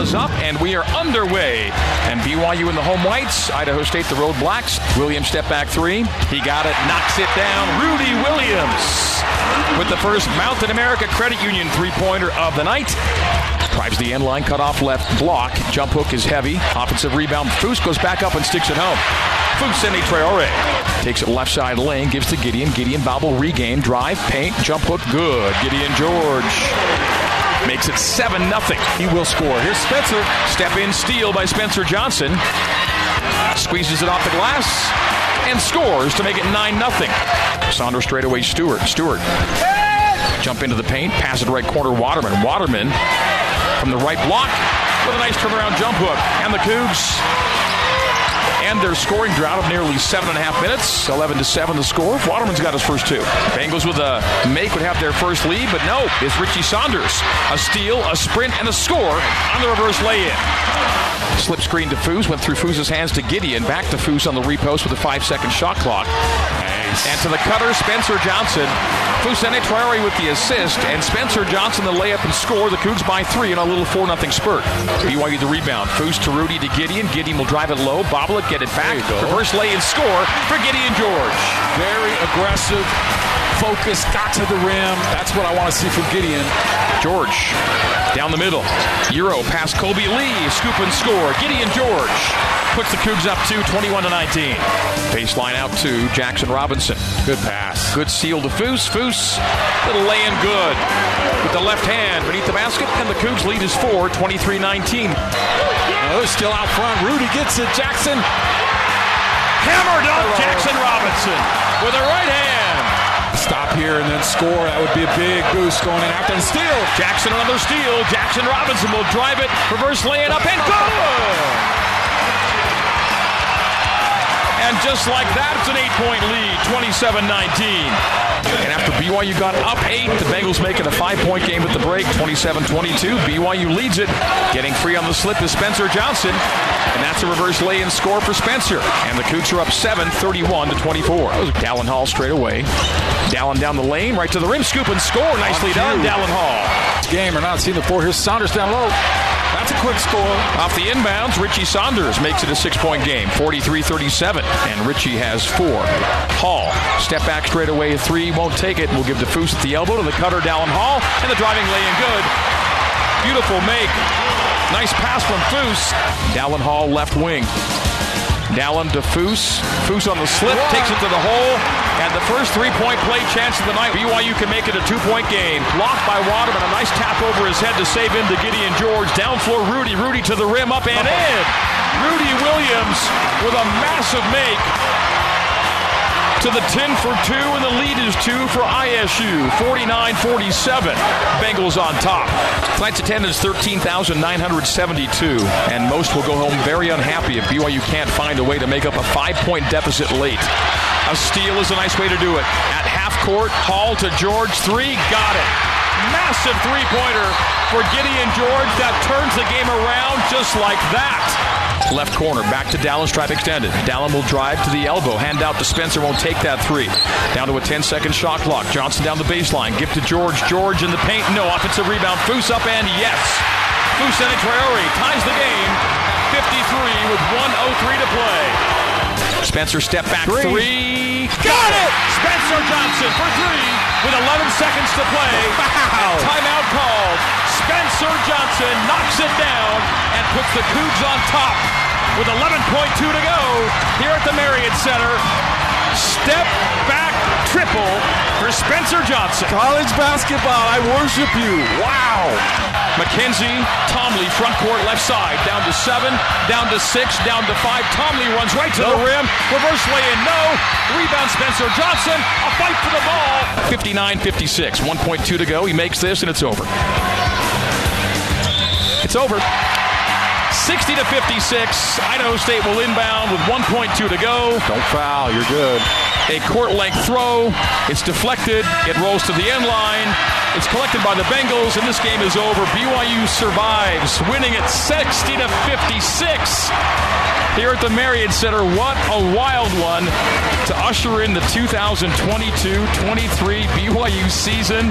is up, and we are underway. And BYU in the home whites, Idaho State the road blacks. Williams step back three. He got it, knocks it down. Rudi Williams with the first Mountain America Credit Union three pointer of the night. Drives the end line, cut off left block. Jump hook is heavy. Offensive rebound. Foose goes back up and sticks it home. Fousseyni Traore takes it left side lane, gives to Gideon. Gideon bobble regain, drive, paint, jump hook, good. Gideon George makes it 7 0. He will score. Here's Spencer. Step in steal by Spencer Johnson. Squeezes it off the glass and scores to make it 9 0. Saunders straightaway Stewart. Stewart. Jump into the paint, pass it right corner Waterman. Waterman from the right block with a nice turnaround jump hook. And the Cougs end their scoring drought of nearly seven and a half minutes. 11 to 7 the score. Waterman's got his first two. Bengals with a make would have their first lead, but no, it's Richie Saunders. A steal, a sprint, and a score on the reverse lay in. Slip screen to Foose, went through Foose's hands to Gideon, back to Foose on the repost with a five second shot clock. Nice. And to the cutter, Spencer Johnson. Fousseyni Traore with the assist, and Spencer Johnson the layup and score. The Cougs by three in a little 4 0 spurt. BYU the rebound. Foose to Rudi to Gideon. Gideon will drive it low, bobble it, get it back. Reverse lay and score for Gideon George. Very aggressive, focused, got to the rim. That's what I want to see from Gideon. George down the middle. Euro past Kobe Lee. Scoop and score. Gideon George puts the Cougs up to 21 to 19. Baseline out to Jaxson Robinson. Good pass. Good seal to Foose. Foose, little lay in good. With the left hand beneath the basket, and the Cougs lead is 4, 23 19. Oh, still out front. Rudi gets it. Jaxson. Hammered up Jaxson Robinson with a right hand stop here and then score. That would be a big boost going in after the steal. Jaxson another steal. Jaxson Robinson will drive it, reverse lay it up and good. And just like that, it's an eight point lead, 27 19. And after BYU got up eight, the Bengals make it a five point game at the break, 27 22. BYU leads it. Getting free on the slip is Spencer Johnson. And that's a reverse lay in score for Spencer. And the Cougs are up 7, 31 to 24. That was Dallin Hall straight away. Dallin down the lane, right to the rim, scoop and score. Nicely done, Dallin Hall. Game or not seeing the four. Here's Saunders down low. That's a quick score. Off the inbounds, Richie Saunders makes it a six point game, 43 37. And Richie has four. Hall, step back straight away, three, won't take it. We'll give DeFoose at the elbow to the cutter, Dallin Hall, and the driving lay in good. Beautiful make. Nice pass from Foose. Dallin Hall, left wing. Dallin to Foose. Foose on the slip, takes it to the hole, and the first three-point play chance of the night. BYU can make it a two-point game. Blocked by Waterman, a nice tap over his head to save into Gideon George. Down floor, Rudi. Rudi to the rim, up and in. Rudi Williams with a massive make to the 10 for 2, and the lead is 2 for ISU. 49 47. Bengals on top. Tonight's attendance 13,972, and most will go home very unhappy if BYU can't find a way to make up a five point deficit late. A steal is a nice way to do it. At half court, Hall to George, three, got it. Massive three pointer for Gideon George that turns the game around just like that. Left corner, back to Dallin, stripe extended. Dallin will drive to the elbow, hand out to Spencer, won't take that three. Down to a 10 second shot clock. Johnson down the baseline, give to George. George in the paint, no offensive rebound. Foose up and yes. Fousseyni Traore ties the game 53 with 103 to play. Spencer step back three. three. Got it! Spencer Johnson for three with 11 seconds to play. Wow. Timeout called. Spencer Johnson knocks it down and puts the Cougs on top with 11.2 to go here at the Marriott Center. Step back triple for Spencer Johnson. College basketball, I worship you. Wow. McKenzie, Tomley, front court, left side, down to seven, down to six, down to five. Tomley runs right to nope. the rim. Reverse lay in, no. Rebound Spencer Johnson. A fight for the ball. 59 56. 1.2 to go. He makes this, and it's over. It's over. 60 to 56. Idaho State will inbound with 1.2 to go. Don't foul. You're good. A court length throw. It's deflected. It rolls to the end line. It's collected by the Bengals, and this game is over. BYU survives, winning at 60 to 56 here at the Marriott Center. What a wild one to usher in the 2022 23 BYU season.